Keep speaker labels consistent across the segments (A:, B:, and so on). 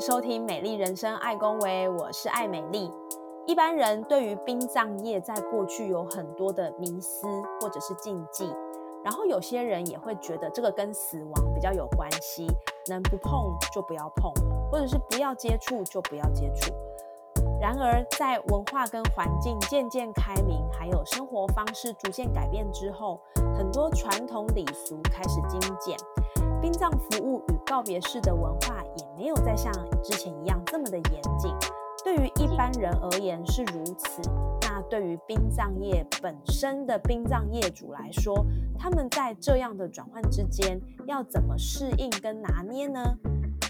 A: 收听《美丽人生爱公维》，我是爱美丽。一般人对于殡葬业在过去有很多的迷思或者是禁忌，然后有些人也会觉得这个跟死亡比较有关系，能不碰就不要碰，或者是不要接触就不要接触。然而，在文化跟环境渐渐开明，还有生活方式逐渐改变之后，很多传统礼俗开始精简，殡葬服务与告别式的文化也没有再像之前一样这么的严谨。对于一般人而言是如此，那对于殡葬业本身的殡葬业主来说，他们在这样的转换之间要怎么适应跟拿捏呢？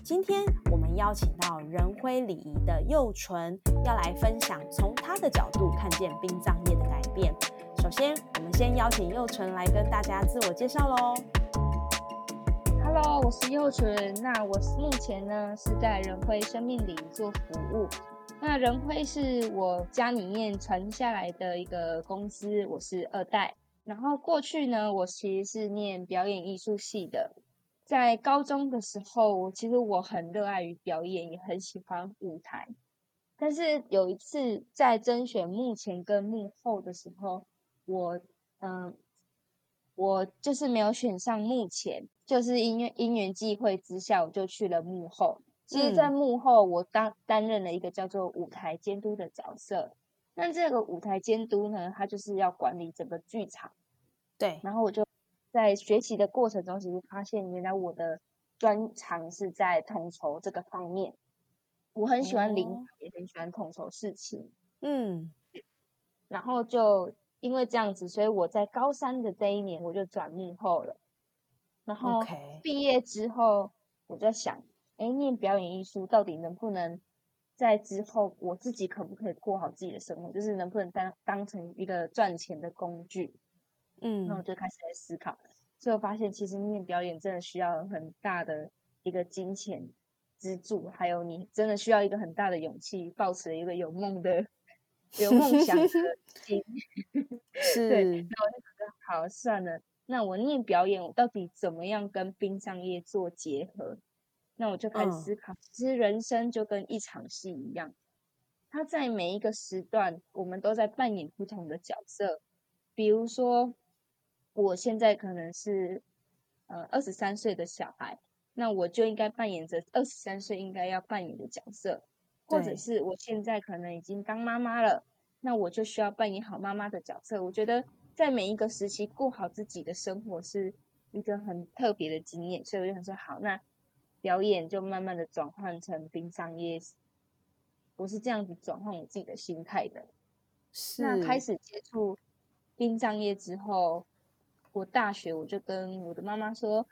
A: 今天我们邀请到仁辉礼仪的幼纯，要来分享从他的角度看见殡葬业的改变。首先，我们先邀请幼纯来跟大家自我介绍喽。
B: Hello，我是幼纯。那我目前呢是在仁辉生命里做服务。那仁辉是我家里面传下来的一个公司，我是二代。然后过去呢，我其实是念表演艺术系的。在高中的时候，其实我很热爱于表演，也很喜欢舞台。但是有一次在甄选幕前跟幕后的时候，我嗯、我就是没有选上幕前，就是因为因缘际会之下，我就去了幕后。其实，在
A: 嗯
B: 幕后，我当担任了一个叫做舞台监督的角色。那这个舞台监督呢，他就是要管理整个剧场。
A: 对，
B: 然后我就在学习的过程中，其实发现原来我的专长是在统筹这个方面。我很喜欢领也很喜欢统筹事情。
A: 嗯
B: 然后就因为这样子，所以我在高三的这一年我就转幕后了。然后毕业之后，我在想，哎，念表演艺术到底能不能在之后我自己可不可以过好自己的生活，就是能不能当当成一个赚钱的工具？嗯那我
A: 嗯
B: 就开始在思考，最后发现其实念表演真的需要很大的一个金钱资助，还有你真的需要一个很大的勇气，抱持一个有梦的、有梦想的心。对，
A: 是，
B: 那我就觉得好算了，那我念表演，我到底怎么样跟殡葬业做结合？那我就开始
A: 嗯
B: 思考，其实人生就跟一场戏一样，它在每一个时段，我们都在扮演不同的角色。比如说，我现在可能是呃二十三岁的小孩，那我就应该扮演着二十三岁应该要扮演的角色，或者是我现在可能已经当妈妈了，那我就需要扮演好妈妈的角色。我觉得在每一个时期过好自己的生活是一个很特别的经验，所以我就想说，好，那表演就慢慢的转换成殡葬业，我是这样子转换我自己的心态的。
A: 是，
B: 那开始接触殡葬业之后，我大学我就跟我的妈妈说，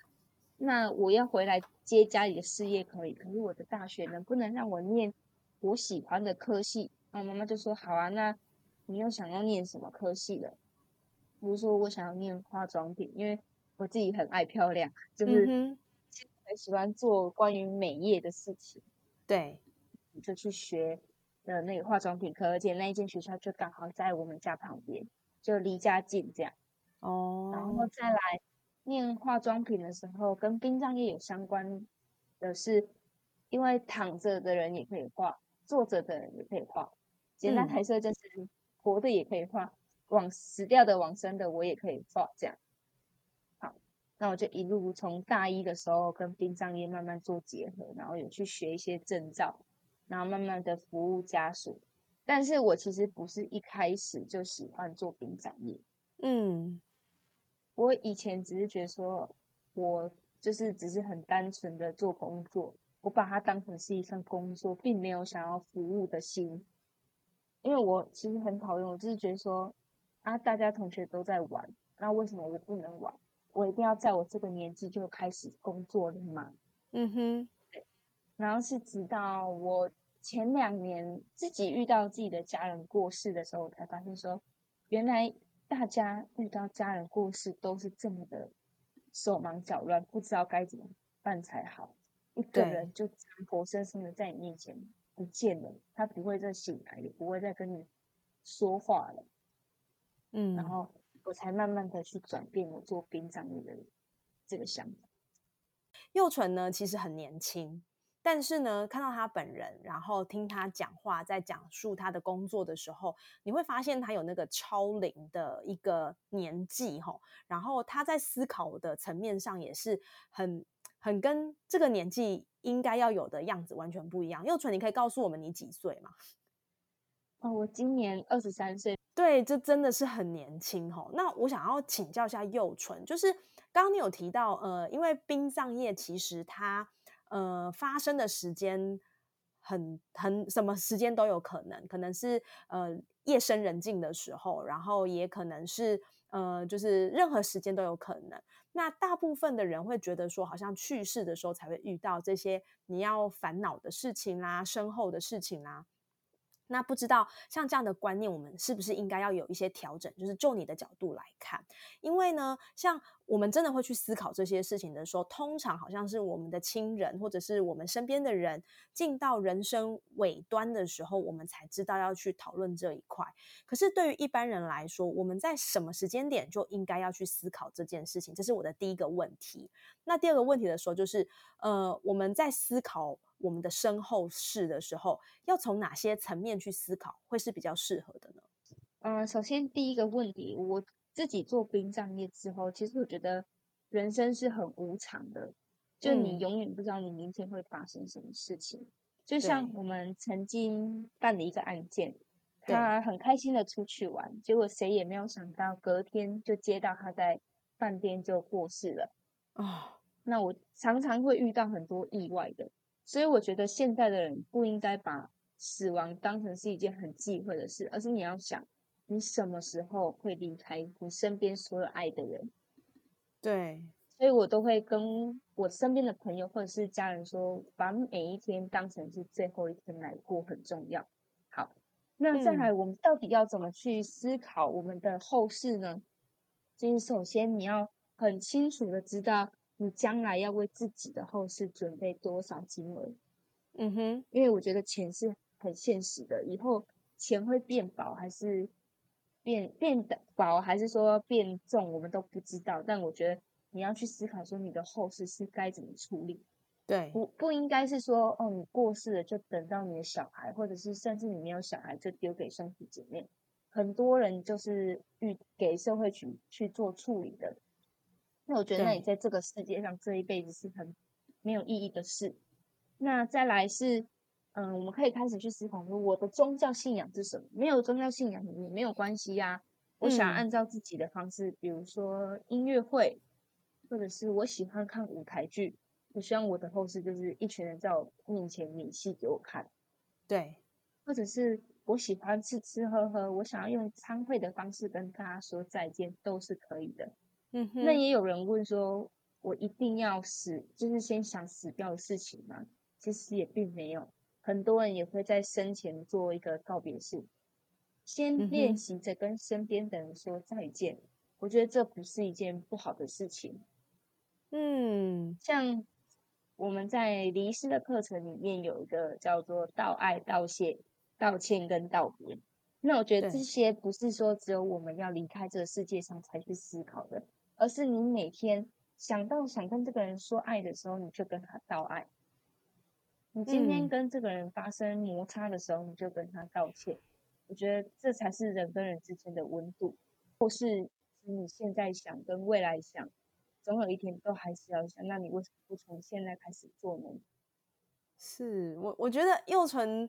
B: 那我要回来接家里的事业可以，可是我的大学能不能让我念我喜欢的科系？然后妈妈就说好啊，那你又想要念什么科系了？我就说我想要念化妆品，因为我自己很爱漂亮，就是
A: 嗯，
B: 很喜欢做关于美业的事情。
A: 对，
B: 我就去学的那个化妆品科，而且那一间学校就刚好在我们家旁边，就离家近这样。哦然后
A: 哦，
B: 再来念化妆品的时候，跟殡葬业有相关的是，因为躺着的人也可以画，坐着的人也可以画。简单
A: 嗯
B: 台色就是活的也可以画，往死掉的、往生的我也可以画，这样。好，那我就一路从大一的时候跟殡葬业慢慢做结合，然后有去学一些证照，然后慢慢的服务家属。但是我其实不是一开始就喜欢做殡葬业，
A: 嗯
B: 我以前只是觉得说，我就是只是很单纯的做工作，我把它当成是一份工作，并没有想要服务的心。因为我其实很讨厌，我就是觉得说，啊，大家同学都在玩，那为什么我不能玩？我一定要在我这个年纪就开始工作了吗？
A: 嗯哼，
B: 然后是直到我前两年自己遇到自己的家人过世的时候，我才发现说，原来大家遇到家人过世都是这么的手忙脚乱，不知道该怎么办才好。一个人就活生生的在你面前不见了，他不会再醒来，也不会再跟你说话了。嗯，然后我才慢慢的去转变我做殡葬业的这个想法。
A: 幼纯呢，其实很年轻，但是呢，看到他本人，然后听他讲话，在讲述他的工作的时候，你会发现他有那个超龄的一个年纪哈。然后他在思考的层面上也是很。很跟这个年纪应该要有的样子完全不一样。幼纯，你可以告诉我们你几岁吗？
B: 哦，我今年二十三岁。
A: 对，这真的是很年轻哦。那我想要请教一下幼纯，就是刚刚你有提到，呃，因为殡葬业其实它呃发生的时间很很什么时间都有可能，可能是呃夜深人静的时候，然后也可能是。呃，就是任何时间都有可能。那大部分的人会觉得说，好像去世的时候才会遇到这些你要烦恼的事情啦、身后的事情啦。那不知道像这样的观念，我们是不是应该要有一些调整？就是就你的角度来看，因为呢，像我们真的会去思考这些事情的时候，通常好像是我们的亲人或者是我们身边的人进到人生尾端的时候，我们才知道要去讨论这一块。可是对于一般人来说，我们在什么时间点就应该要去思考这件事情？这是我的第一个问题。那第二个问题的时候，就是呃，我们在思考。我们的身后事的时候，要从哪些层面去思考，会是比较适合的呢？
B: 嗯，首先第一个问题，我自己做殡葬业之后，其实我觉得人生是很无常的，就你永远不知道你明天会发生什么事情。就像我们曾经办的一个案件，他很开心的出去玩，结果谁也没有想到，隔天就接到他在饭店就过世了。啊，那我常常会遇到很多意外的。所以我觉得现在的人不应该把死亡当成是一件很忌讳的事，而是你要想，你什么时候会离开你身边所有爱的人？
A: 对，
B: 所以我都会跟我身边的朋友或者是家人说，把每一天当成是最后一天来过很重要。好，那再来，我们到底要怎么去思考我们的后事呢？就是首先你要很清楚的知道。你将来要为自己的后事准备多少金额？嗯哼，因为我觉得钱是很现实的，以后钱会变薄还是变变薄，还是说变重，我们都不知道。但我觉得你要去思考说，你的后事是该怎么处理。
A: 对，
B: 不不应该是说，哦，你过世了就等到你的小孩，或者是甚至你没有小孩就丢给兄弟姐妹。很多人就是遇给社会去去做处理的。那我觉得，那你在这个世界上这一辈子是很没有意义的事。那再来是，嗯，我们可以开始去思考说，我的宗教信仰是什么？没有宗教信仰也没有关系呀。我想按照自己的方式，比如说音乐会，或者是我喜欢看舞台剧。我希望我的后事就是一群人在我面前演戏给我看。
A: 对，
B: 或者是我喜欢吃吃喝喝，我想要用参会的方式跟大家说再见，都是可以的。嗯哼，那也有人问说，我一定要死，就是先想死掉的事情吗？其实也并没有，很多人也会在生前做一个告别式，先练习着跟身边的人说再见。我觉得这不是一件不好的事情。嗯，像我们在离世的课程里面有一个叫做道爱、道谢、道歉跟道别。那我觉得这些不是说只有我们要离开这个世界上才去思考的。而是你每天想到想跟这个人说爱的时候，你就跟他道爱；你今天跟这个人发生摩擦的时候，你就跟他道歉。我觉得这才是人跟人之间的温度。或是你现在想跟未来想，总有一天都还是要想。那你为什么不从现在开始做呢？
A: 是我，我觉得幼纯。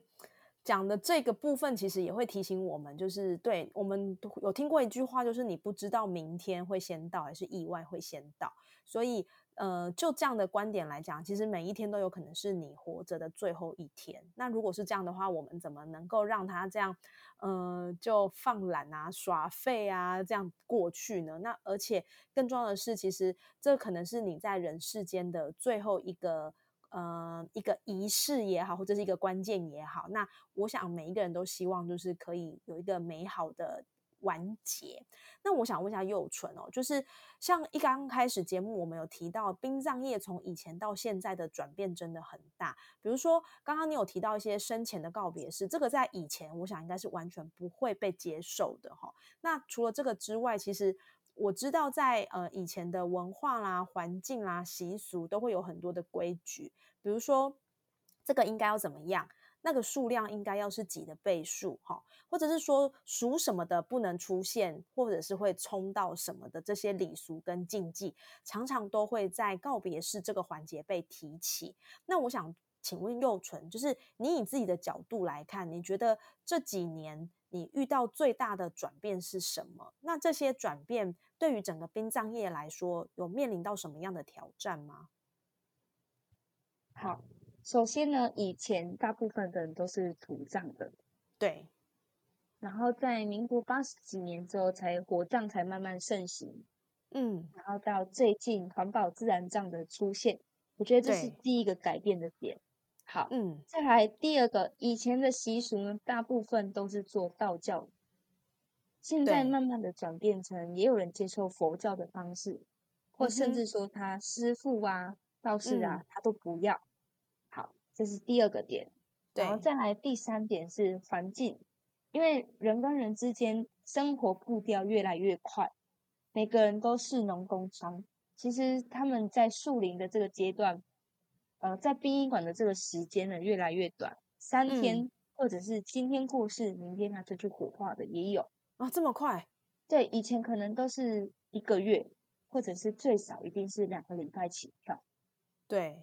A: 讲的这个部分，其实也会提醒我们，就是对我们有听过一句话，就是你不知道明天会先到还是意外会先到。所以，呃，就这样的观点来讲，其实每一天都有可能是你活着的最后一天。那如果是这样的话，我们怎么能够让他这样，呃，就放懒啊、耍废啊这样过去呢？那而且更重要的是，其实这可能是你在人世间的最后一个。呃一个仪式也好，或者是一个关键也好，那我想每一个人都希望就是可以有一个美好的。完结。那我想问一下幼纯哦，就是像一刚开始节目，我们有提到殡葬业从以前到现在的转变真的很大。比如说，刚刚你有提到一些生前的告别式，这个在以前我想应该是完全不会被接受的哈。那除了这个之外，其实我知道在呃以前的文化啦、环境啦、习俗都会有很多的规矩，比如说这个应该要怎么样。那个数量应该要是几的倍数哈，或者是说属什么的不能出现，或者是会冲到什么的这些礼俗跟禁忌，常常都会在告别式这个环节被提起。那我想请问幼纯，就是你以自己的角度来看，你觉得这几年你遇到最大的转变是什么？那这些转变对于整个殡葬业来说，有面临到什么样的挑战吗？
B: 好。首先呢，以前大部分的人都是土葬的，
A: 对。
B: 然后在民国八十几年之后，才火葬才慢慢盛行，
A: 嗯。
B: 然后到最近环保自然葬的出现，我觉得这是第一个改变的点。好，
A: 嗯。
B: 再来第二个，以前的习俗呢，大部分都是做道教，现在慢慢的转变成也有人接受佛教的方式，或甚至说他师傅啊、道士啊，他都不要。这是第二个点，然后再来第三点是环境，因为人跟人之间生活步调越来越快，每个人都是农工商，其实他们在树林的这个阶段，呃，在殡仪馆的这个时间呢越来越短，三天或者是今天过世，明天他就去火化的也有。
A: 啊，这么快？
B: 对，以前可能都是一个月，或者是最少一定是两个礼拜起跳，
A: 对。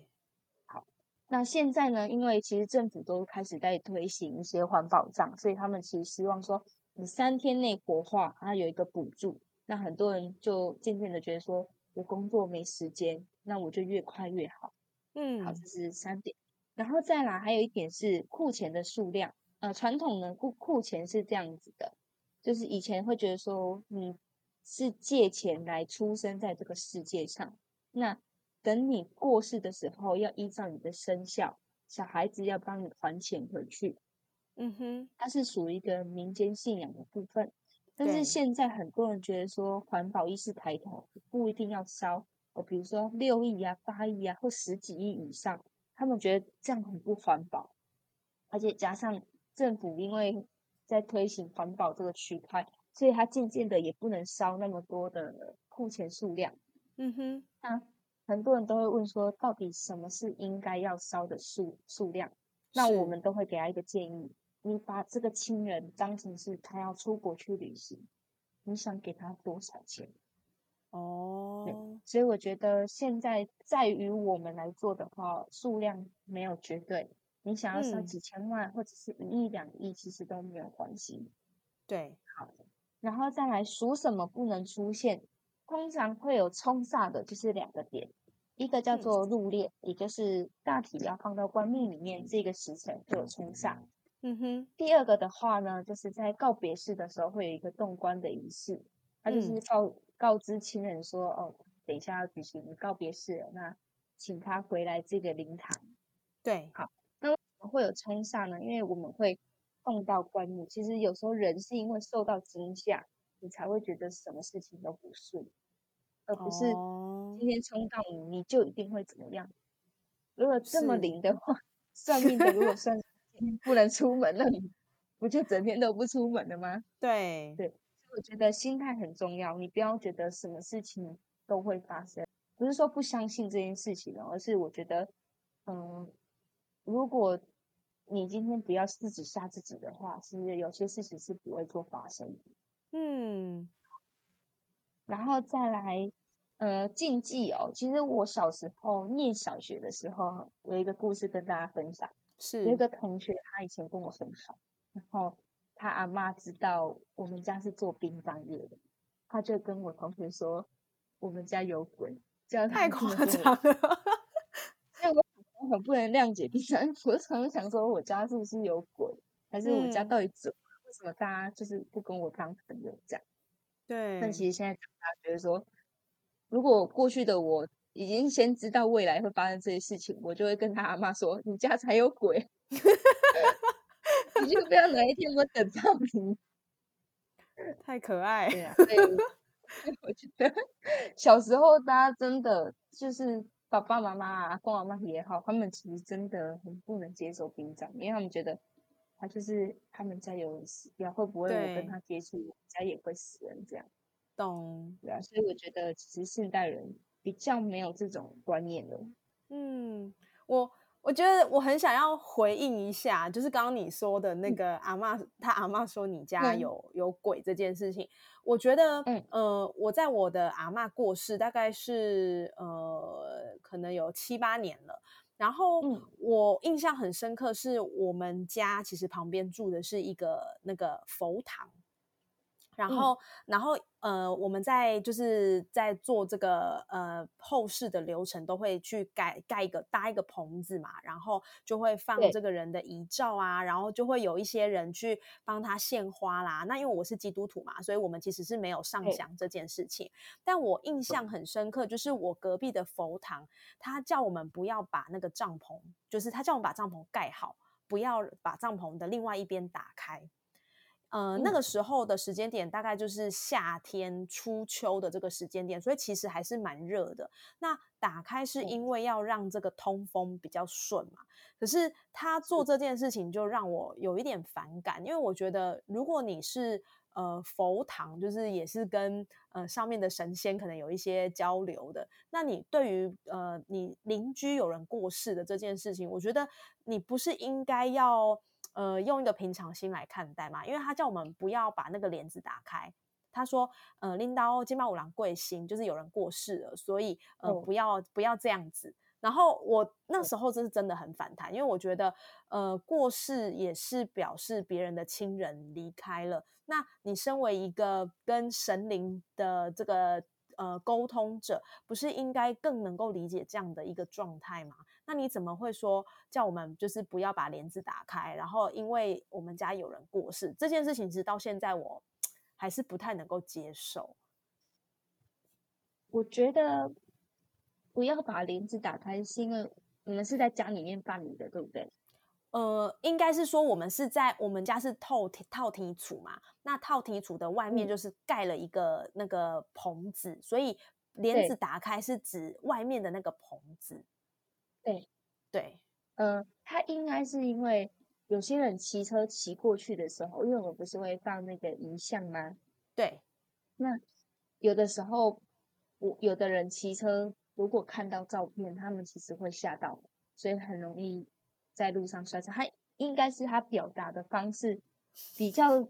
B: 那现在呢？因为其实政府都开始在推行一些环保账，所以他们其实希望说，你三天内火化，它有一个补助。那很多人就渐渐的觉得说，我工作没时间，那我就越快越好。
A: 嗯，
B: 好，这是三点。然后再来，还有一点是库钱的数量。呃，传统呢，库库钱是这样子的，就是以前会觉得说，你是借钱来出生在这个世界上，那。等你过世的时候，要依照你的生肖，小孩子要帮你还钱回去。
A: 嗯哼，
B: 它是属于一个民间信仰的部分。但是现在很多人觉得说，环保意识抬头，不一定要烧哦，比如说六亿啊、八亿啊或十几亿以上，他们觉得这样很不环保。而且加上政府因为在推行环保这个区块，所以它渐渐的也不能烧那么多的库钱数量。
A: 嗯哼，
B: 那。很多人都会问说，到底什么是应该要烧的数数量？那我们都会给他一个建议：你把这个亲人当成是他要出国去旅行，你想给他多少钱？
A: 哦，
B: 所以我觉得现在在于我们来做的话，数量没有绝对。你想要烧几千万或者是一亿两亿，其实都没有关系。
A: 对，
B: 好的。然后再来属什么不能出现？通常会有冲煞的，就是两个点，一个叫做入殓，也就是大体要放到棺木里面，这个时辰就有冲煞。
A: 嗯哼。
B: 第二个的话呢，就是在告别式的时候会有一个动棺的仪式，它就是告告知亲人说，哦，等一下要举行告别式，那请他回来这个灵堂。
A: 对，
B: 好，那为什么会有冲煞呢？因为我们会碰到棺木，其实有时候人是因为受到惊吓。你才会觉得什么事情都不顺，而不是今天冲到你，你就一定会怎么样。如果这么灵的话，算命的如果算 不能出门，了 你不就整天都不出门了吗？
A: 对
B: 对，所以我觉得心态很重要，你不要觉得什么事情都会发生，不是说不相信这件事情而是我觉得，嗯，如果你今天不要自己吓自己的话，其实有些事情是不会做发生的。
A: 嗯，
B: 然后再来，呃，禁忌哦。其实我小时候念小学的时候，有一个故事跟大家分享。
A: 是，
B: 有一个同学，他以前跟我很好，然后他阿妈知道我们家是做殡葬业的，他就跟我同学说，我们家有鬼，叫
A: 太夸张了。
B: 因为我很不能谅解殡葬，我常常想说，我家是不是有鬼，还是我家到底怎？什么？大家就是不跟我当朋友这样。
A: 对。
B: 但其实现在大家，觉得说，如果过去的我已经先知道未来会发生这些事情，我就会跟他阿妈说：“你家才有鬼，你就不要哪一天我等到你。”
A: 太可爱。
B: 对啊，所以我觉得小时候大家真的就是爸爸妈妈啊、公阿妈也好，他们其实真的很不能接受殡葬，因为他们觉得他就是他们家有人死掉，会不会我跟他接触，我家也会死人这样。
A: 懂。
B: 对啊，所以我觉得其实现代人比较没有这种观念了。
A: 嗯，我。我觉得我很想要回应一下，就是刚刚你说的那个阿妈，他阿妈说你家有有鬼这件事情。我觉得，呃，我在我的阿妈过世，大概是呃，可能有七八年了。然后我印象很深刻，是我们家其实旁边住的是一个那个佛堂。然后，然后，呃，我们在就是在做这个呃后事的流程，都会去盖盖一个搭一个棚子嘛，然后就会放这个人的遗照啊，然后就会有一些人去帮他献花啦。那因为我是基督徒嘛，所以我们其实是没有上香这件事情。但我印象很深刻，就是我隔壁的佛堂，他叫我们不要把那个帐篷，就是他叫我们把帐篷盖好，不要把帐篷的另外一边打开。呃，那个时候的时间点大概就是夏天初秋的这个时间点，所以其实还是蛮热的。那打开是因为要让这个通风比较顺嘛。可是他做这件事情就让我有一点反感，因为我觉得如果你是呃佛堂，就是也是跟呃上面的神仙可能有一些交流的，那你对于呃你邻居有人过世的这件事情，我觉得你不是应该要。呃，用一个平常心来看待嘛，因为他叫我们不要把那个帘子打开。他说，呃，拎到金马五郎贵姓，就是有人过世了，所以呃，不要不要这样子。然后我那时候这是真的很反弹，因为我觉得，呃，过世也是表示别人的亲人离开了。那你身为一个跟神灵的这个呃沟通者，不是应该更能够理解这样的一个状态吗？那你怎么会说叫我们就是不要把帘子打开？然后因为我们家有人过世这件事情，直到现在我还是不太能够接受。
B: 我觉得不要把帘子打开，是因为你们是在家里面办理的，对不对？
A: 呃，应该是说我们是在我们家是透套体处嘛，那套体处的外面就是盖了一个那个棚子，所以帘子打开是指外面的那个棚子。
B: 对，
A: 对，
B: 呃，他应该是因为有些人骑车骑过去的时候，因为我们不是会放那个遗像吗？
A: 对，
B: 那有的时候，我有的人骑车如果看到照片，他们其实会吓到，所以很容易在路上摔车。他应该是他表达的方式比较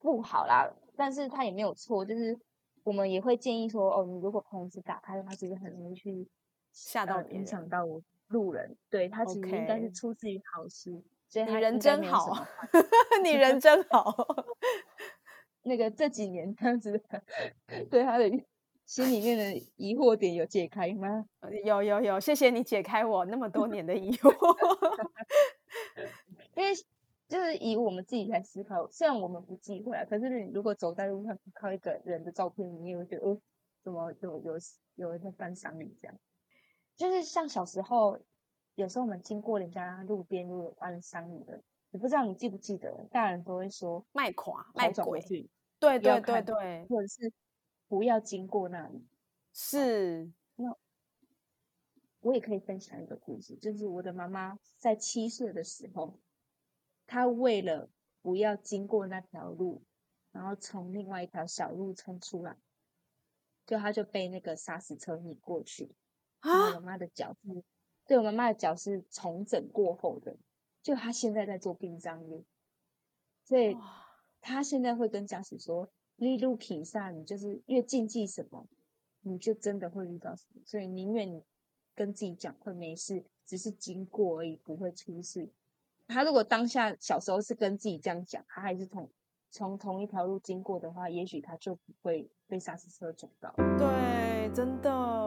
B: 不好啦，但是他也没有错，就是我们也会建议说，哦，你如果棚子打开的话，其实很容易去
A: 吓到
B: 影响到我。路人对他其实应该是出自于好心，所以
A: 你人真好，你人真好。
B: 那个这几年这样子，对他的心里面的疑惑点有解开吗？
A: 有有有，谢谢你解开我那么多年的疑惑。
B: 因为就是以我们自己来思考，虽然我们不忌讳啊，可是你如果走在路上看一个人的照片，你也会觉得哦，怎么有有有人在翻赏你这样。就是像小时候，有时候我们经过人家路边如果有办丧礼的，我不知道你记不记得，大人都会说
A: 卖垮卖
B: 鬼，
A: 对对对对，
B: 或者是不要经过那里。
A: 是，
B: 那我也可以分享一个故事，就是我的妈妈在七岁的时候，她为了不要经过那条路，然后从另外一条小路冲出来，就她就被那个砂石车碾过去。我妈妈的脚是，对我妈妈的脚是重整过后的，就她现在在做殡葬业，所以她现在会跟家属说：“你路平上，你就是越禁忌什么，你就真的会遇到什么。所以宁愿你跟自己讲会没事，只是经过而已，不会出事。他如果当下小时候是跟自己这样讲，他还是从从同一条路经过的话，也许他就不会被刹车撞到。
A: 对，真的。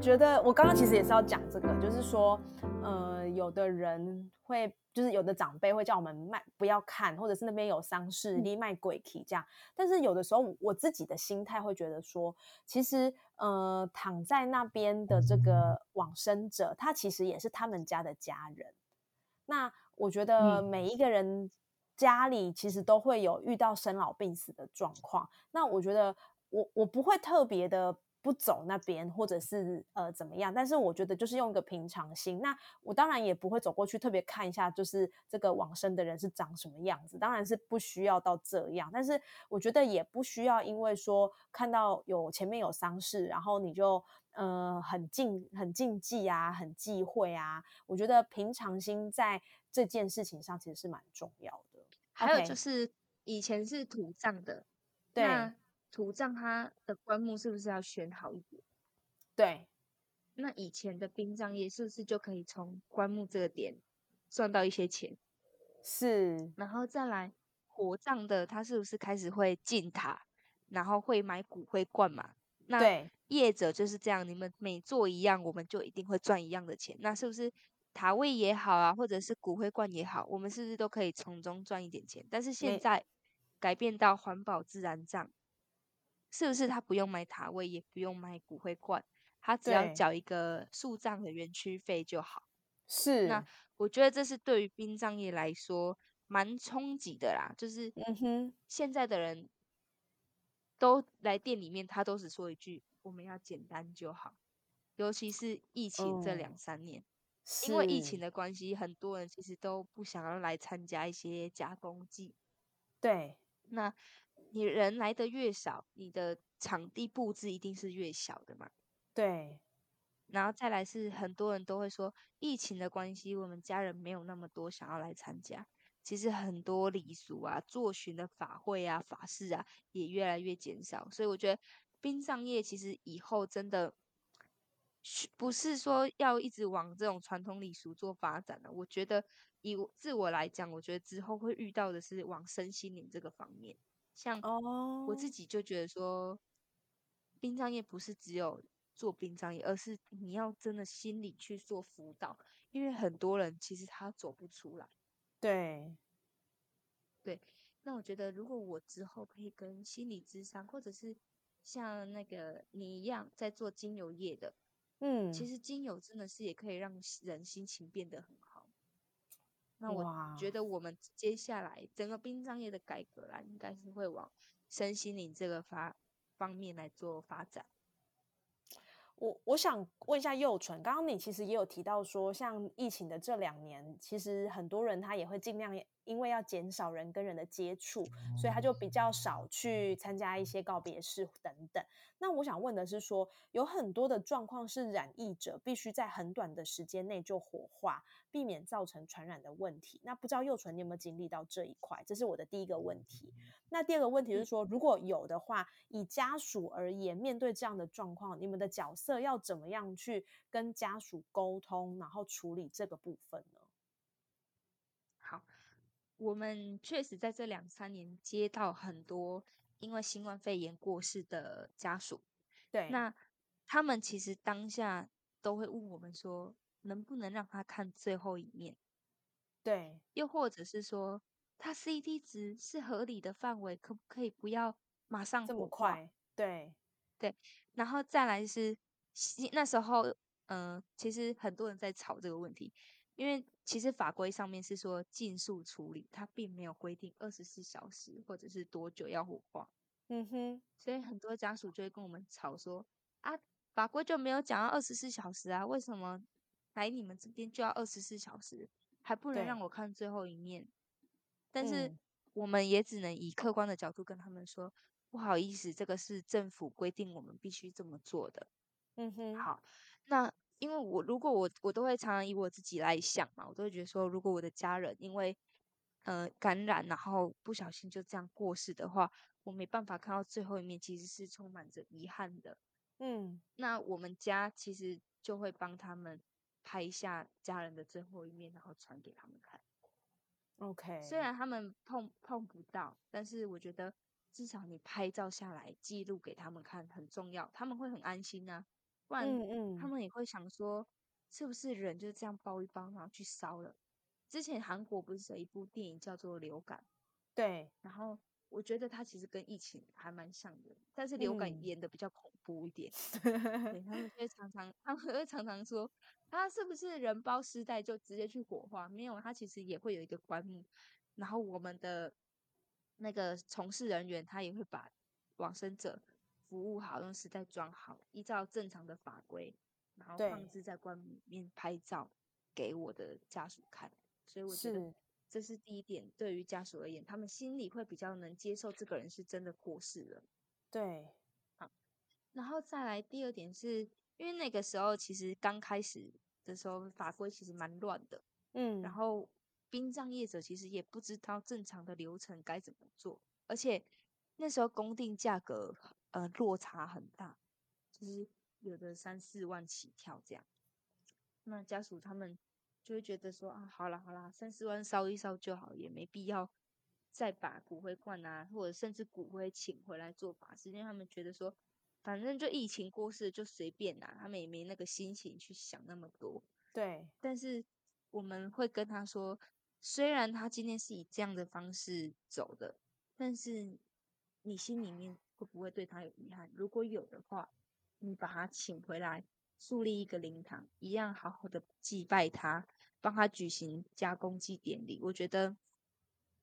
A: 觉得我刚刚其实也是要讲这个，就是说，呃，有的人会，就是有的长辈会叫我们卖不要看，或者是那边有丧事，你卖鬼体这样。但是有的时候，我自己的心态会觉得说，其实，呃，躺在那边的这个往生者，他其实也是他们家的家人。那我觉得每一个人家里其实都会有遇到生老病死的状况。那我觉得我我不会特别的。不走那边，或者是呃怎么样？但是我觉得就是用一个平常心。那我当然也不会走过去特别看一下，就是这个往生的人是长什么样子。当然是不需要到这样，但是我觉得也不需要，因为说看到有前面有丧事，然后你就呃很禁很禁忌啊，很忌讳啊。我觉得平常心在这件事情上其实是蛮重要的。
B: 还有就是以前是土葬的，
A: 对。
B: 土葬它的棺木是不是要选好一点？
A: 对，
B: 那以前的殡葬业是不是就可以从棺木这个点赚到一些钱？
A: 是，
B: 然后再来火葬的，它是不是开始会进塔，然后会买骨灰罐嘛？那业者就是这样，你们每做一样，我们就一定会赚一样的钱。那是不是塔位也好啊，或者是骨灰罐也好，我们是不是都可以从中赚一点钱？但是现在改变到环保自然葬。是不是他不用买塔位，也不用买骨灰罐，他只要缴一个树葬的园区费就好？
A: 是。
B: 那我觉得这是对于殡葬业来说蛮冲击的啦。就是，嗯哼，现在的人都来店里面，他都只说一句：我们要简单就好。尤其是疫情这两三年，因为疫情的关系，很多人其实都不想要来参加一些加工季。
A: 对。
B: 那。你人来的越少，你的场地布置一定是越小的嘛？
A: 对。
B: 然后再来是很多人都会说，疫情的关系，我们家人没有那么多想要来参加。其实很多礼俗啊、做巡的法会啊、法事啊，也越来越减少。所以我觉得殡葬业其实以后真的不是说要一直往这种传统礼俗做发展了。我觉得以自我来讲，我觉得之后会遇到的是往身心灵这个方面。像哦我自己就觉得说，殡葬业不是只有做殡葬业，而是你要真的心理去做辅导，因为很多人其实他走不出来。
A: 对，
B: 对。那我觉得，如果我之后可以跟心理咨商，或者是像那个你一样在做精油业的，嗯，其实精油真的是也可以让人心情变得很好。那我觉得我们接下来整个殡葬业的改革啦，应该是会往身心灵这个发方面来做发展。
A: 我我想问一下幼纯，刚刚你其实也有提到说，像疫情的这两年，其实很多人他也会尽量。因为要减少人跟人的接触，所以他就比较少去参加一些告别式等等。那我想问的是，说有很多的状况是染疫者必须在很短的时间内就火化，避免造成传染的问题。那不知道幼纯你有没有经历到这一块？这是我的第一个问题。那第二个问题是说，如果有的话，以家属而言，面对这样的状况，你们的角色要怎么样去跟家属沟通，然后处理这个部分呢？
B: 好。我们确实在这两三年接到很多因为新冠肺炎过世的家属，
A: 对，
B: 那他们其实当下都会问我们说，能不能让他看最后一面？
A: 对，
B: 又或者是说，他 CT 值是合理的范围，可不可以不要马上
A: 这么快？对，
B: 对，然后再来是那时候，嗯，其实很多人在吵这个问题。因为其实法规上面是说尽速处理，它并没有规定二十四小时或者是多久要火化。嗯哼，所以很多家属就会跟我们吵说啊，法规就没有讲要二十四小时啊，为什么来你们这边就要二十四小时，还不能让我看最后一面？但是我们也只能以客观的角度跟他们说，不好意思，这个是政府规定我们必须这么做的。嗯哼，好，那。因为我如果我我都会常常以我自己来想嘛，我都会觉得说，如果我的家人因为呃感染，然后不小心就这样过世的话，我没办法看到最后一面，其实是充满着遗憾的。嗯，那我们家其实就会帮他们拍下家人的最后一面，然后传给他们看。
A: OK，
B: 虽然他们碰碰不到，但是我觉得至少你拍照下来记录给他们看很重要，他们会很安心啊。不然他们也会想说，是不是人就这样包一包，然后去烧了？之前韩国不是有一部电影叫做《流感》，
A: 对，
B: 然后我觉得它其实跟疫情还蛮像的，但是流感演的比较恐怖一点。对他们 会常常，他们会常常说，他是不是人包尸袋就直接去火化？没有，他其实也会有一个棺木，然后我们的那个从事人员他也会把往生者服务好，用尸袋装好，依照正常的法规，然后放置在棺木里面拍照给我的家属看。所以我觉得这是第一点，对于家属而言，他们心里会比较能接受这个人是真的过世了。
A: 对，
B: 好，然后再来第二点是，因为那个时候其实刚开始的时候法规其实蛮乱的，嗯，然后殡葬业者其实也不知道正常的流程该怎么做，而且那时候公定价格呃落差很大，就是有的三四万起跳这样，那家属他们。就会觉得说啊，好了好了，三四万烧一烧就好，也没必要再把骨灰罐啊，或者甚至骨灰请回来做法事，因为他们觉得说，反正就疫情过世就随便啦，他们也没那个心情去想那么多。
A: 对，
B: 但是我们会跟他说，虽然他今天是以这样的方式走的，但是你心里面会不会对他有遗憾？如果有的话，你把他请回来。树立一个灵堂，一样好好的祭拜他，帮他举行加工祭典礼。我觉得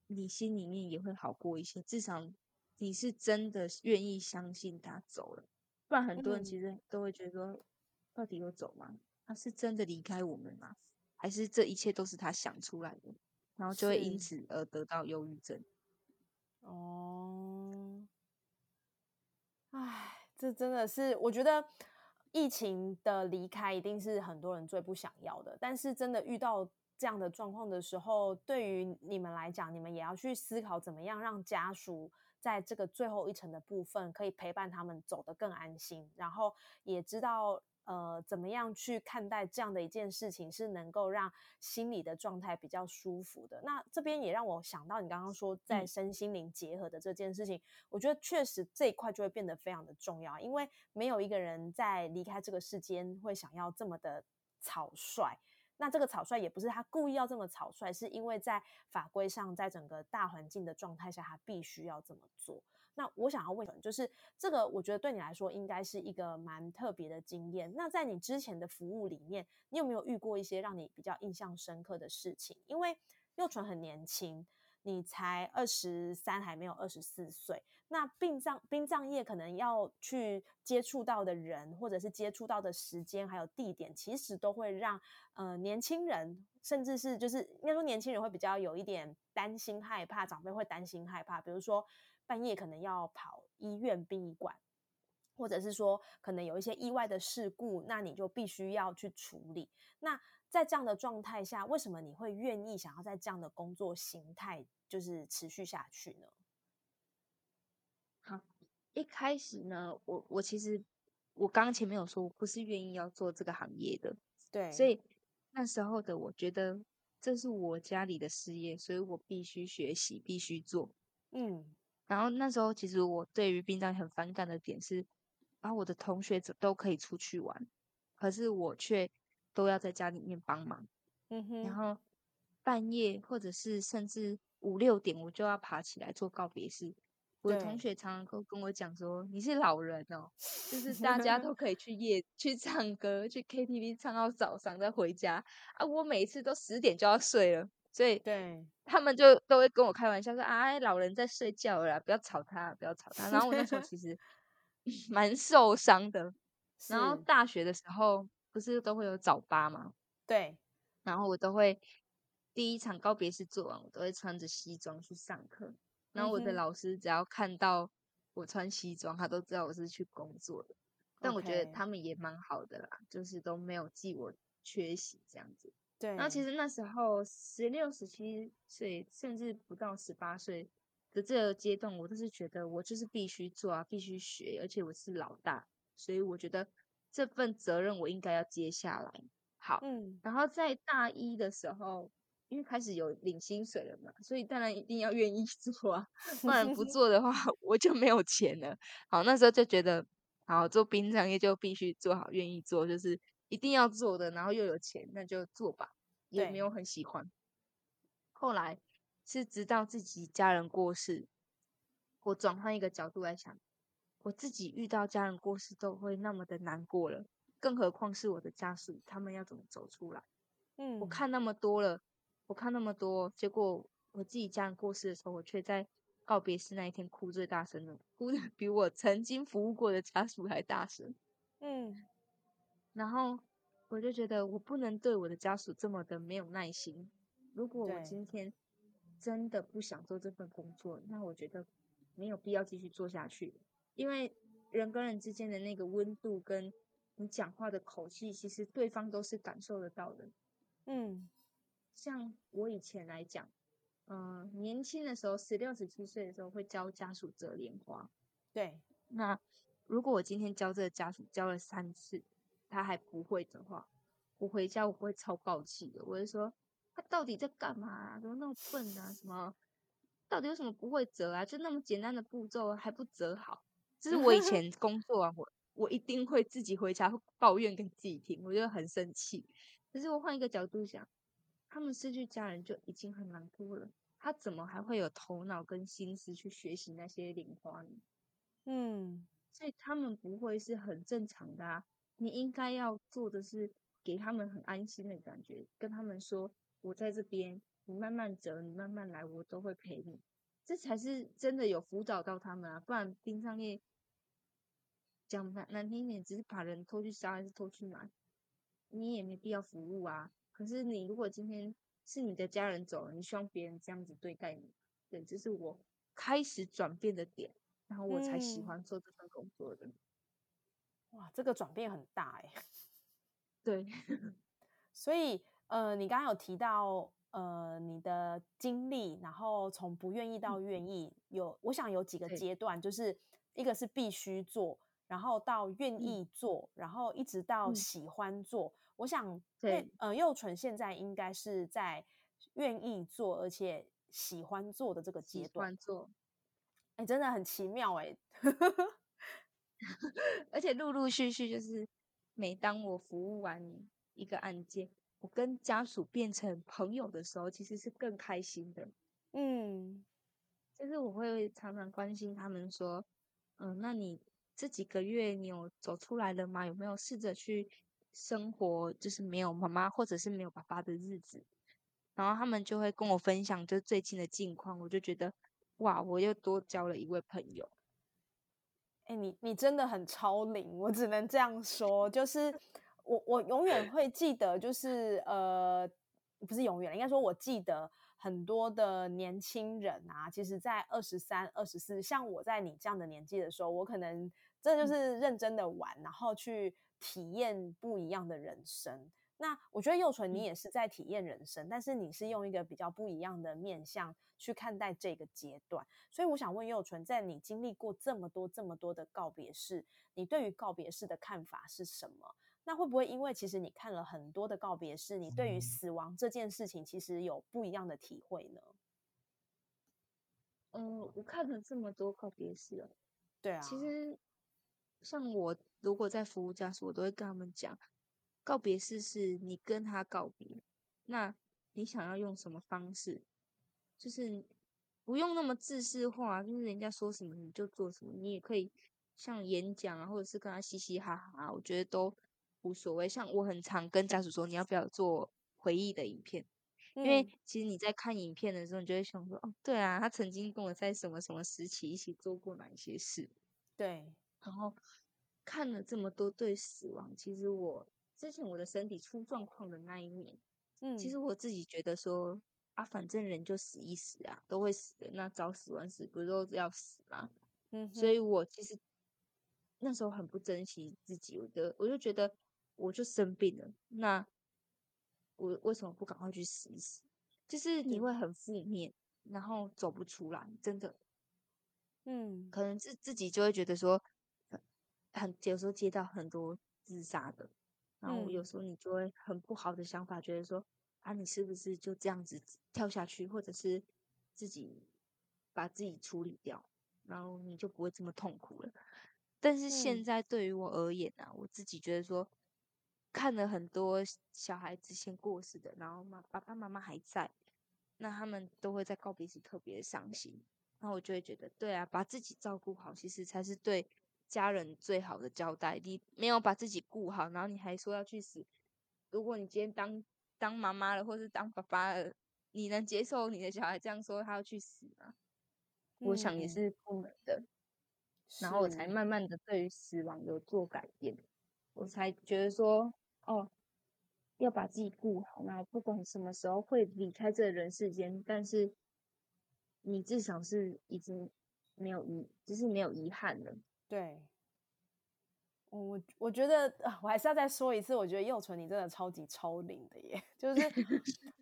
B: 你心里面也会好过一些，至少你是真的愿意相信他走了。不然很多人其实都会觉得说，到底有走吗？他是真的离开我们吗？还是这一切都是他想出来的？然后就会因此而得到忧郁症。
A: 哦，唉，这真的是我觉得。疫情的离开一定是很多人最不想要的，但是真的遇到这样的状况的时候，对于你们来讲，你们也要去思考怎么样让家属在这个最后一层的部分可以陪伴他们走得更安心，然后也知道。呃，怎么样去看待这样的一件事情，是能够让心理的状态比较舒服的？那这边也让我想到你刚刚说在身心灵结合的这件事情，我觉得确实这一块就会变得非常的重要，因为没有一个人在离开这个世间会想要这么的草率。那这个草率也不是他故意要这么草率，是因为在法规上，在整个大环境的状态下，他必须要这么做。那我想要问，就是这个，我觉得对你来说应该是一个蛮特别的经验。那在你之前的服务里面，你有没有遇过一些让你比较印象深刻的事情？因为幼纯很年轻，你才二十三，还没有二十四岁。那殡葬殡葬业可能要去接触到的人，或者是接触到的时间还有地点，其实都会让呃年轻人，甚至是就是应该说年轻人会比较有一点担心害怕，长辈会担心害怕，比如说。半夜可能要跑医院殡仪馆，或者是说可能有一些意外的事故，那你就必须要去处理。那在这样的状态下，为什么你会愿意想要在这样的工作形态就是持续下去呢？
B: 好，一开始呢，我我其实我刚刚前面有说，我不是愿意要做这个行业的，
A: 对，
B: 所以那时候的我觉得这是我家里的事业，所以我必须学习，必须做，嗯。然后那时候，其实我对于殡葬很反感的点是，啊，我的同学都可以出去玩，可是我却都要在家里面帮忙。嗯哼。然后半夜或者是甚至五六点，我就要爬起来做告别式。我的同学常常跟跟我讲说：“你是老人哦，就是大家 都可以去夜去唱歌，去 KTV 唱到早上再回家啊，我每次都十点就要睡了。”所以，
A: 对
B: 他们就都会跟我开玩笑说：“啊，老人在睡觉了，不要吵他，不要吵他。”然后我那时候 其实蛮受伤的。然后大学的时候不是都会有早八吗？
A: 对。
B: 然后我都会第一场告别式做完，我都会穿着西装去上课。然后我的老师只要看到我穿西装，他都知道我是去工作的。但我觉得他们也蛮好的啦，就是都没有记我缺席这样子。
A: 对，
B: 然后其实那时候十六、十七岁，甚至不到十八岁的这个阶段，我都是觉得我就是必须做啊，必须学，而且我是老大，所以我觉得这份责任我应该要接下来。好，嗯，然后在大一的时候，因为开始有领薪水了嘛，所以当然一定要愿意做啊，不然不 做的话 我就没有钱了。好，那时候就觉得好做殡葬业就必须做好，愿意做，就是一定要做的，然后又有钱，那就做吧。也没有很喜欢。后来是直到自己家人过世，我转换一个角度来想，我自己遇到家人过世都会那么的难过了，更何况是我的家属，他们要怎么走出来？嗯，我看那么多了，我看那么多，结果我自己家人过世的时候，我却在告别式那一天哭最大声了，哭的比我曾经服务过的家属还大声。嗯，然后。我就觉得我不能对我的家属这么的没有耐心。如果我今天真的不想做这份工作，那我觉得没有必要继续做下去。因为人跟人之间的那个温度，跟你讲话的口气，其实对方都是感受得到的。嗯，像我以前来讲，嗯，年轻的时候，十六、十七岁的时候会教家属折莲花。
A: 对，
B: 那如果我今天教这个家属教了三次。他还不会的话，我回家我会超暴气的。我会说他到底在干嘛？怎么那么笨啊？什么？到底有什么不会折啊？就那么简单的步骤还不折好？这是我以前 工作啊，我我一定会自己回家抱怨跟自己听，我觉得很生气。可是我换一个角度想，他们失去家人就已经很难过了，他怎么还会有头脑跟心思去学习那些零花呢？嗯，所以他们不会是很正常的啊。你应该要做的是给他们很安心的感觉，跟他们说：“我在这边，你慢慢走，你慢慢来，我都会陪你。”这才是真的有辅导到他们啊！不然冰上面讲难难听一点，只是把人拖去杀还是拖去买，你也没必要服务啊。可是你如果今天是你的家人走了，你希望别人这样子对待你，对，这是我开始转变的点，然后我才喜欢做这份工作的。
A: 哇，这个转变很大哎。
B: 对，
A: 所以呃，你刚刚有提到呃你的经历，然后从不愿意到愿意，有我想有几个阶段，就是一个是必须做，然后到愿意做，然后一直到喜欢做。我想对，呃，幼纯现在应该是在愿意做，而且喜欢做的这个阶段
B: 做。
A: 哎，真的很奇妙哎。
B: 而且陆陆续续，就是每当我服务完一个案件，我跟家属变成朋友的时候，其实是更开心的。嗯，就是我会常常关心他们说：“嗯，那你这几个月你有走出来了吗？有没有试着去生活，就是没有妈妈或者是没有爸爸的日子？”然后他们就会跟我分享就最近的近况，我就觉得哇，我又多交了一位朋友。
A: 哎，你你真的很超龄，我只能这样说。就是我我永远会记得，就是呃，不是永远，应该说我记得很多的年轻人啊，其实，在二十三、二十四，像我在你这样的年纪的时候，我可能真的就是认真的玩，然后去体验不一样的人生。那我觉得幼纯你也是在体验人生，但是你是用一个比较不一样的面向去看待这个阶段。所以我想问幼纯，在你经历过这么多、这么多的告别式，你对于告别式的看法是什么？那会不会因为其实你看了很多的告别式，你对于死亡这件事情其实有不一样的体会呢？
B: 嗯，我看了这么多告别式，
A: 对啊，
B: 其实像我如果在服务家属，我都会跟他们讲。告别式是你跟他告别，那你想要用什么方式？就是不用那么自私化，就是人家说什么你就做什么，你也可以像演讲啊，或者是跟他嘻嘻哈哈，我觉得都无所谓。像我很常跟家属说，你要不要做回忆的影片？因为其实你在看影片的时候，你就会想说，哦，对啊，他曾经跟我在什么什么时期一起做过哪一些事？
A: 对，
B: 然后看了这么多对死亡，其实我。之前我的身体出状况的那一年，嗯，其实我自己觉得说啊，反正人就死一死啊，都会死的，那早死晚死不都要死吗？嗯，所以我其实那时候很不珍惜自己，我的我就觉得我就生病了，那我为什么不赶快去死一死？就是你会很负面，然后走不出来，真的，嗯，可能自自己就会觉得说，很有时候接到很多自杀的。然后有时候你就会很不好的想法，觉得说啊，你是不是就这样子跳下去，或者是自己把自己处理掉，然后你就不会这么痛苦了。但是现在对于我而言啊，我自己觉得说，看了很多小孩子先过世的，然后妈爸爸妈妈还在，那他们都会在告别时特别伤心。然后我就会觉得，对啊，把自己照顾好，其实才是对家人最好的交代。你没有把自己顾好，然后你还说要去死。如果你今天当当妈妈了，或是当爸爸了，你能接受你的小孩这样说他要去死吗？我想也是不能的。然后我才慢慢的对于死亡有做改变，我才觉得说，哦，要把自己顾好，然后不管什么时候会离开这人世间，但是。你至少是已经没有遗，就是没有遗憾了。
A: 对，我我觉得我还是要再说一次，我觉得幼纯你真的超级超灵的耶，就是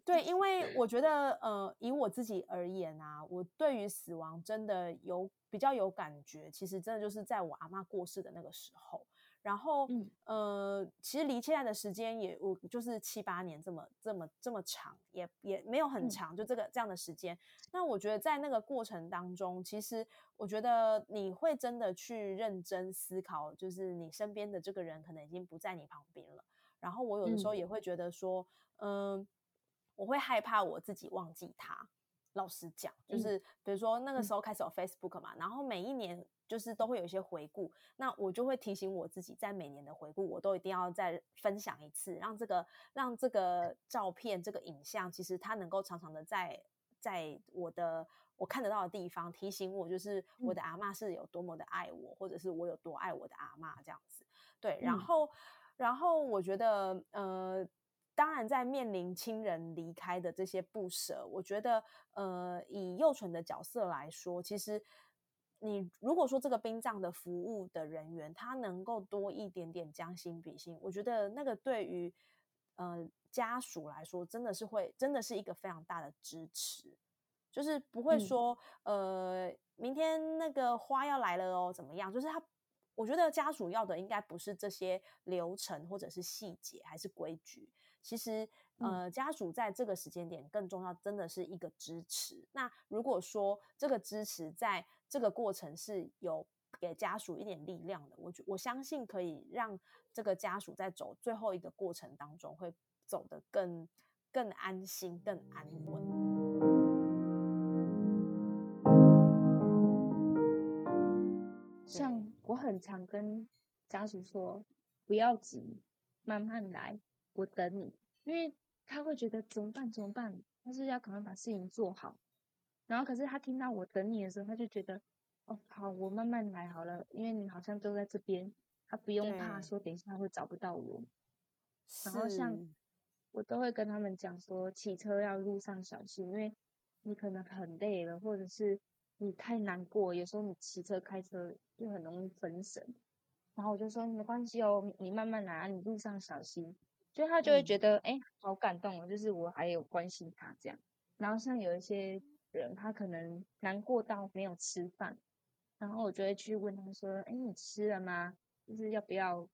A: 对，因为我觉得呃，以我自己而言啊，我对于死亡真的有比较有感觉，其实真的就是在我阿妈过世的那个时候。然后，呃，其实离现在的时间也，我就是七八年这么这么这么长，也也没有很长，就这个这样的时间。那我觉得在那个过程当中，其实我觉得你会真的去认真思考，就是你身边的这个人可能已经不在你旁边了。然后我有的时候也会觉得说，嗯，我会害怕我自己忘记他。老实讲，就是比如说那个时候开始有 Facebook 嘛，然后每一年就是都会有一些回顾，那我就会提醒我自己，在每年的回顾，我都一定要再分享一次，让这个让这个照片、这个影像，其实它能够常常的在在我的我看得到的地方提醒我，就是我的阿妈是有多么的爱我，或者是我有多爱我的阿妈这样子。对，然后然后我觉得呃。当然，在面临亲人离开的这些不舍，我觉得，呃，以幼纯的角色来说，其实你如果说这个殡葬的服务的人员，他能够多一点点将心比心，我觉得那个对于呃家属来说，真的是会，真的是一个非常大的支持，就是不会说，呃，明天那个花要来了哦，怎么样？就是他。我觉得家属要的应该不是这些流程或者是细节，还是规矩。其实，呃，家属在这个时间点更重要，真的是一个支持。那如果说这个支持在这个过程是有给家属一点力量的，我觉我相信可以让这个家属在走最后一个过程当中会走得更更安心、更安稳。
B: 像我很常跟家属说，不要急，慢慢来，我等你，因为他会觉得怎么办？怎么办？但是要赶快把事情做好。然后可是他听到我等你的时候，他就觉得，哦，好，我慢慢来好了，因为你好像都在这边，他不用怕说等一下会找不到我。然后像我都会跟他们讲说，骑车要路上小心，因为你可能很累了，或者是。你太难过，有时候你骑车开车就很容易分神，然后我就说没关系哦，你慢慢来，你路上小心，所以他就会觉得哎，好感动哦，就是我还有关心他这样。然后像有一些人，他可能难过到没有吃饭，然后我就会去问他说，哎，你吃了吗？就是要不要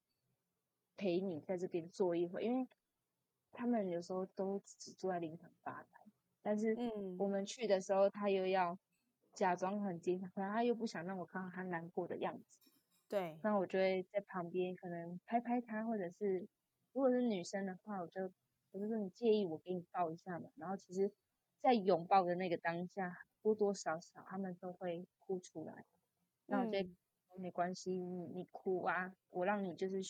B: 陪你在这边坐一会？因为他们有时候都只坐在灵堂发呆，但是我们去的时候，他又要。假装很坚强，可能他又不想让我看到他难过的样子。
A: 对，
B: 那我就会在旁边可能拍拍他，或者是如果是女生的话，我就我就说你介意我给你抱一下嘛。然后其实，在拥抱的那个当下，多多少少他们都会哭出来。那我觉得没关系，你你哭啊，我让你就是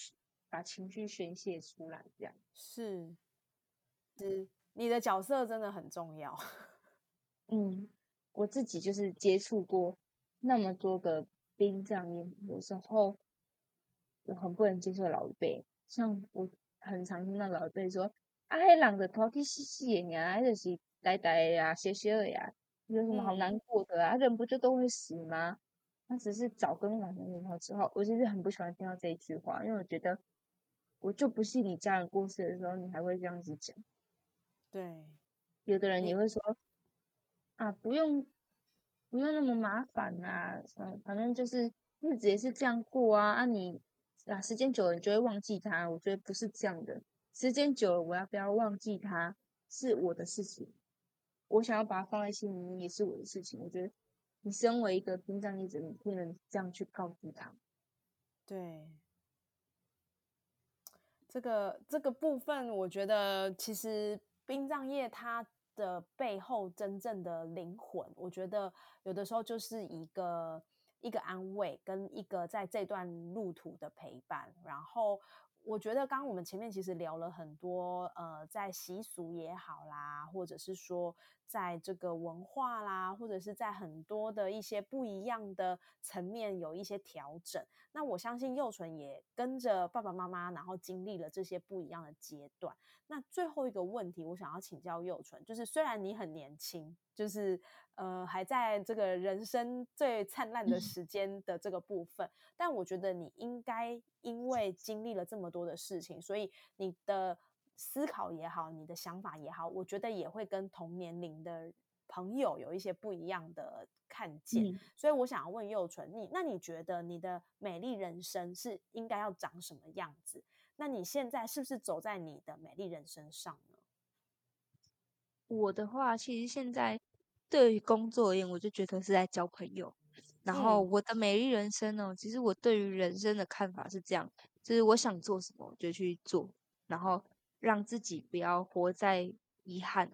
B: 把情绪宣泄出来，这样
A: 是，是你的角色真的很重要。
B: 嗯。我自己就是接触过那么多个殡葬业，有时候我很不能接受老一辈，像我很常听到老一辈说：“啊，迄人的拖去死死的呀，还就是呆呆呀、歇歇的呀，有什么好难过的啊？人不就都会死吗？”那只是早跟晚年以后之后，我其实很不喜欢听到这一句话，因为我觉得我就不信你家人过世的时候，你还会这样子讲。
A: 对，
B: 有的人也会说。啊，不用，不用那么麻烦啊，嗯，反正就是日子也是这样过啊。啊，你啊，时间久了你就会忘记他。我觉得不是这样的，时间久了我要不要忘记他是我的事情，我想要把它放在心里也是我的事情。我觉得你身为一个殡葬业者，你不能这样去告诉他。
A: 对，这个这个部分，我觉得其实殡葬业它的背后真正的灵魂，我觉得有的时候就是一个一个安慰，跟一个在这段路途的陪伴，然后。我觉得刚刚我们前面其实聊了很多，呃，在习俗也好啦，或者是说在这个文化啦，或者是在很多的一些不一样的层面有一些调整。那我相信幼纯也跟着爸爸妈妈，然后经历了这些不一样的阶段。那最后一个问题，我想要请教幼纯，就是虽然你很年轻，就是呃还在这个人生最灿烂的时间的这个部分，但我觉得你应该因为经历了这么多的事情，所以你的思考也好，你的想法也好，我觉得也会跟同年龄的朋友有一些不一样的看见。所以我想要问幼纯，你那你觉得你的美丽人生是应该要长什么样子？那你现在是不是走在你的美丽人生上呢？
B: 我的话，其实现在对于工作而言，我就觉得是在交朋友。然后我的美丽人生呢，其实我对于人生的看法是这样：，就是我想做什么，我就去做，然后让自己不要活在遗憾。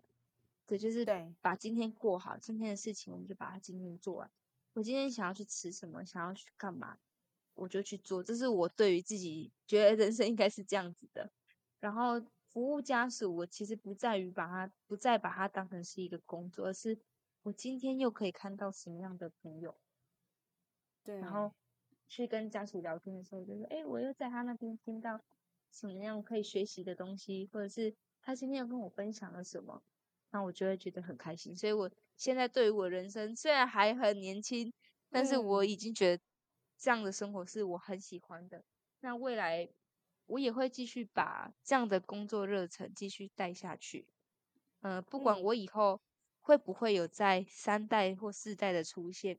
B: 这就是
A: 对，
B: 把今天过好，今天的事情我们就把它今天做完。我今天想要去吃什么，想要去干嘛？我就去做，这是我对于自己觉得人生应该是这样子的。然后服务家属，我其实不在于把它不再把它当成是一个工作，而是我今天又可以看到什么样的朋友。
A: 对。
B: 然后去跟家属聊天的时候，就说：“哎，我又在他那边听到什么样可以学习的东西，或者是他今天又跟我分享了什么，那我就会觉得很开心。所以我现在对于我人生虽然还很年轻，但是我已经觉得。这样的生活是我很喜欢的。那未来我也会继续把这样的工作热忱继续带下去。呃，不管我以后会不会有在三代或四代的出现，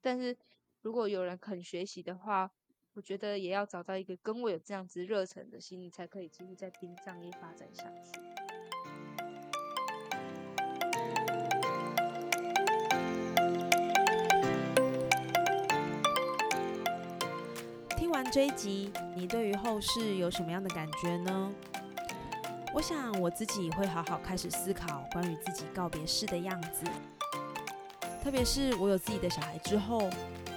B: 但是如果有人肯学习的话，我觉得也要找到一个跟我有这样子热忱的心，你才可以继续在殡葬业发展下去。
A: 这一集，你对于后事有什么样的感觉呢？我想我自己会好好开始思考关于自己告别式的样子。特别是我有自己的小孩之后，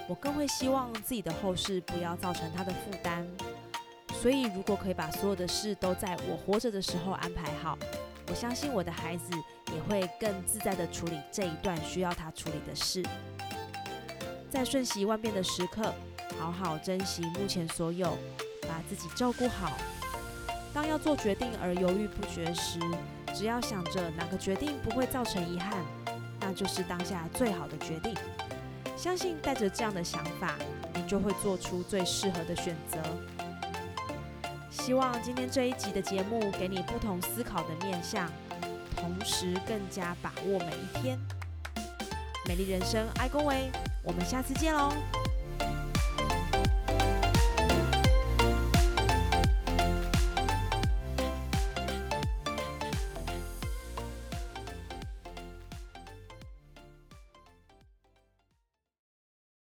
A: 我更会希望自己的后事不要造成他的负担。所以，如果可以把所有的事都在我活着的时候安排好，我相信我的孩子也会更自在的处理这一段需要他处理的事。在瞬息万变的时刻。好好珍惜目前所有，把自己照顾好。当要做决定而犹豫不决时，只要想着哪个决定不会造成遗憾，那就是当下最好的决定。相信带着这样的想法，你就会做出最适合的选择。希望今天这一集的节目给你不同思考的面向，同时更加把握每一天。美丽人生，爱恭维，我们下次见喽！